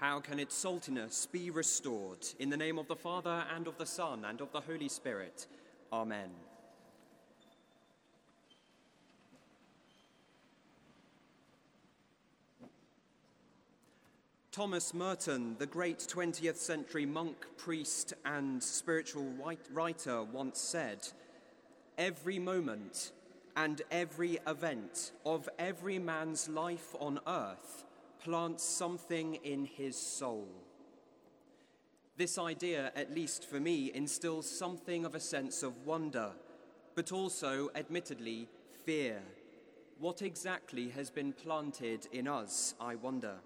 How can its saltiness be restored? In the name of the Father, and of the Son, and of the Holy Spirit. Amen. Thomas Merton, the great 20th century monk, priest, and spiritual writer, once said Every moment and every event of every man's life on earth plants something in his soul. This idea, at least for me, instills something of a sense of wonder, but also, admittedly, fear. What exactly has been planted in us, I wonder?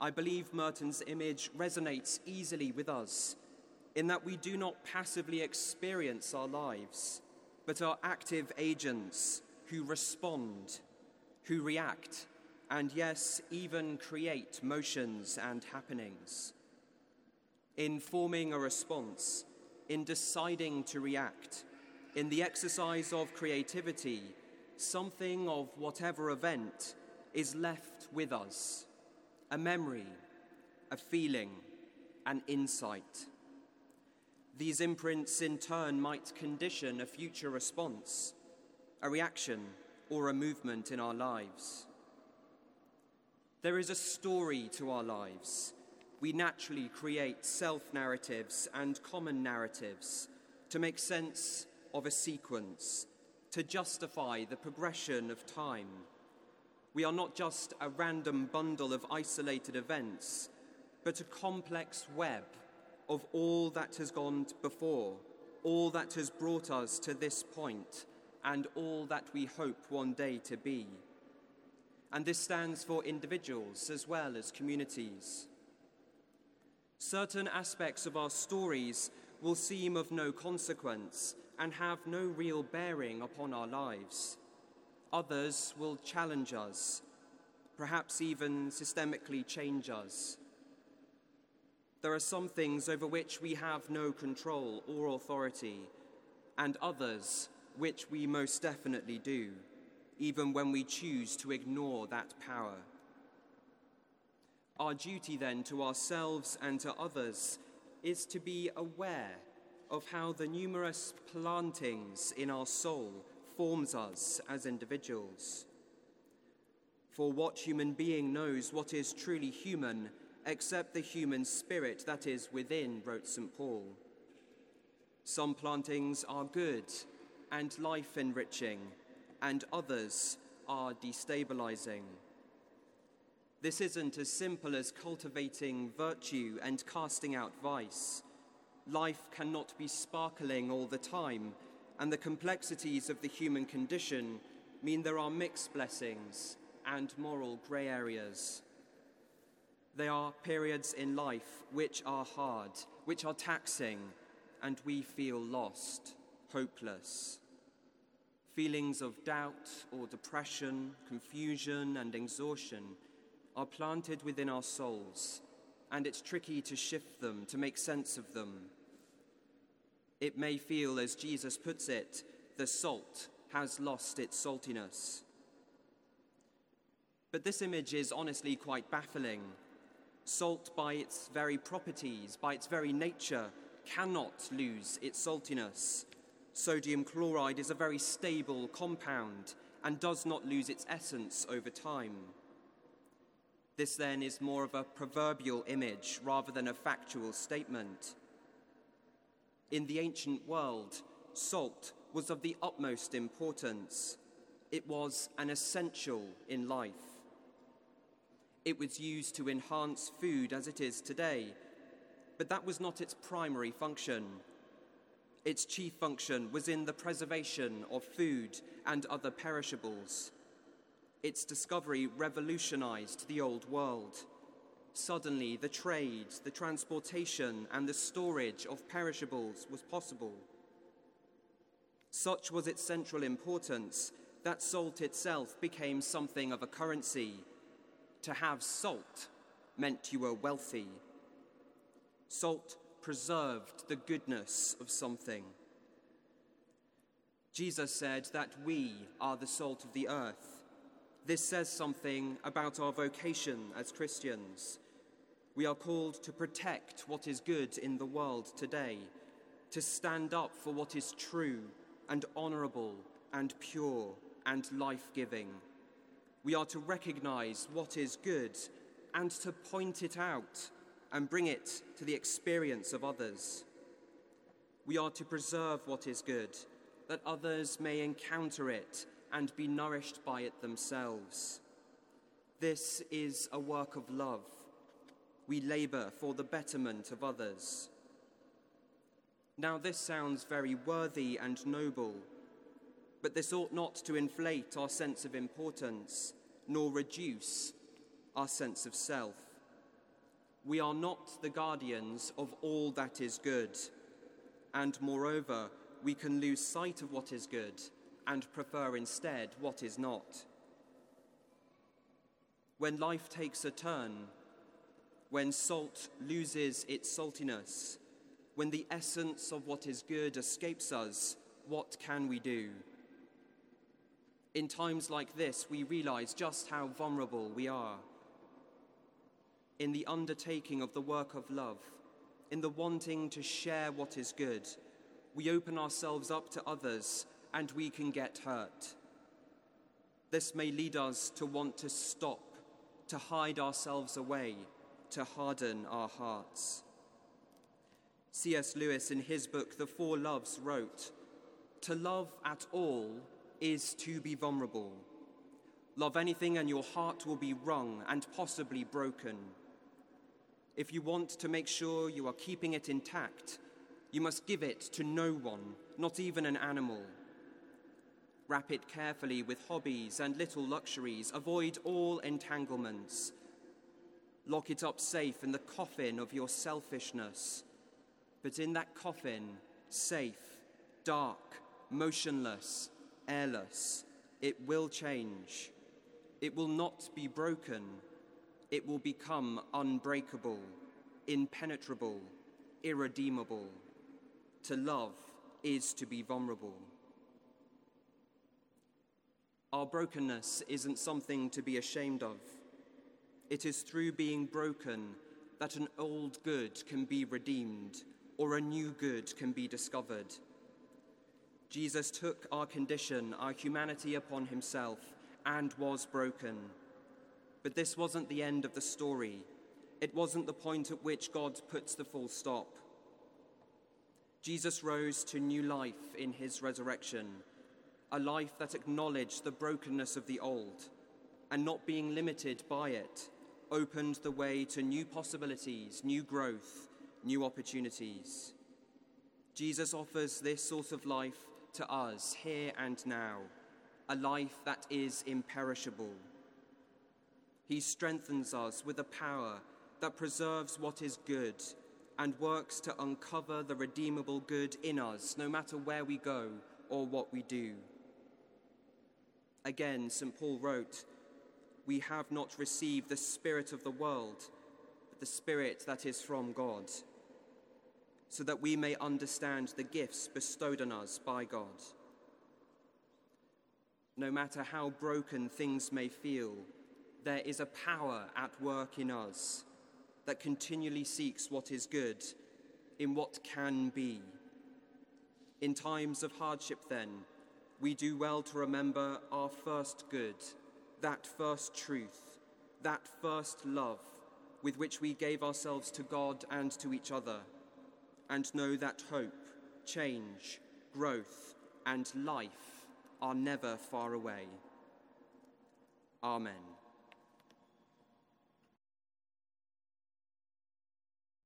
I believe Merton's image resonates easily with us in that we do not passively experience our lives, but are active agents who respond, who react, and yes, even create motions and happenings. In forming a response, in deciding to react, in the exercise of creativity, something of whatever event is left with us a memory, a feeling, an insight. These imprints, in turn, might condition a future response, a reaction, or a movement in our lives. There is a story to our lives. We naturally create self narratives and common narratives to make sense of a sequence, to justify the progression of time. We are not just a random bundle of isolated events, but a complex web of all that has gone before, all that has brought us to this point, and all that we hope one day to be and this stands for individuals as well as communities. Certain aspects of our stories will seem of no consequence and have no real bearing upon our lives. Others will challenge us, perhaps even systemically change us. There are some things over which we have no control or authority, and others which we most definitely do even when we choose to ignore that power. Our duty then to ourselves and to others is to be aware of how the numerous plantings in our soul forms us as individuals. For what human being knows what is truly human except the human spirit that is within, wrote St. Paul. Some plantings are good and life enriching and others are destabilizing. This isn't as simple as cultivating virtue and casting out vice. Life cannot be sparkling all the time, and the complexities of the human condition mean there are mixed blessings and moral grey areas. There are periods in life which are hard, which are taxing, and we feel lost, hopeless. Feelings of doubt or depression, confusion, and exhaustion are planted within our souls, and it's tricky to shift them, to make sense of them. It may feel, as Jesus puts it, the salt has lost its saltiness. But this image is honestly quite baffling. Salt, by its very properties, by its very nature, cannot lose its saltiness Sodium chloride is a very stable compound and does not lose its essence over time. This then is more of a proverbial image rather than a factual statement. In the ancient world, salt was of the utmost importance. It was an essential in life. It was used to enhance food as it is today, but that was not its primary function. Its chief function was in the preservation of food and other perishables. Its discovery revolutionized the old world. Suddenly, the trade, the transportation, and the storage of perishables was possible. Such was its central importance that salt itself became something of a currency. To have salt meant you were wealthy. Salt preserved the goodness of something. Jesus said that we are the salt of the earth. This says something about our vocation as Christians. We are called to protect what is good in the world today, to stand up for what is true and honourable and pure and life giving. We are to recognize what is good and to point it out and bring it to the experience of others. We are to preserve what is good, that others may encounter it and be nourished by it themselves. This is a work of love. We labour for the betterment of others. Now, this sounds very worthy and noble, but this ought not to inflate our sense of importance, nor reduce our sense of self. We are not the guardians of all that is good, and moreover, we can lose sight of what is good and prefer instead what is not. When life takes a turn, when salt loses its saltiness, when the essence of what is good escapes us, what can we do? In times like this, we realize just how vulnerable we are. In the undertaking of the work of love, in the wanting to share what is good, we open ourselves up to others and we can get hurt. This may lead us to want to stop, to hide ourselves away, to harden our hearts. C.S. Lewis, in his book The Four Loves, wrote To love at all is to be vulnerable. Love anything, and your heart will be wrung and possibly broken. If you want to make sure you are keeping it intact, you must give it to no one, not even an animal. Wrap it carefully with hobbies and little luxuries. Avoid all entanglements. Lock it up safe in the coffin of your selfishness. But in that coffin, safe, dark, motionless, airless. It will change. It will not be broken. It will become unbreakable, impenetrable, irredeemable. To love is to be vulnerable. Our brokenness isn't something to be ashamed of. It is through being broken that an old good can be redeemed or a new good can be discovered. Jesus took our condition, our humanity upon himself, and was broken. But this wasn't the end of the story. It wasn't the point at which God puts the full stop. Jesus rose to new life in his resurrection, a life that acknowledged the brokenness of the old, and not being limited by it, opened the way to new possibilities, new growth, new opportunities. Jesus offers this sort of life to us here and now, a life that is imperishable. He strengthens us with a power that preserves what is good and works to uncover the redeemable good in us, no matter where we go or what we do. Again, St. Paul wrote, We have not received the Spirit of the world, but the Spirit that is from God so that we may understand the gifts bestowed on us by God. No matter how broken things may feel, there is a power at work in us that continually seeks what is good in what can be. In times of hardship, then, we do well to remember our first good, that first truth, that first love with which we gave ourselves to God and to each other and know that hope, change, growth, and life are never far away. Amen.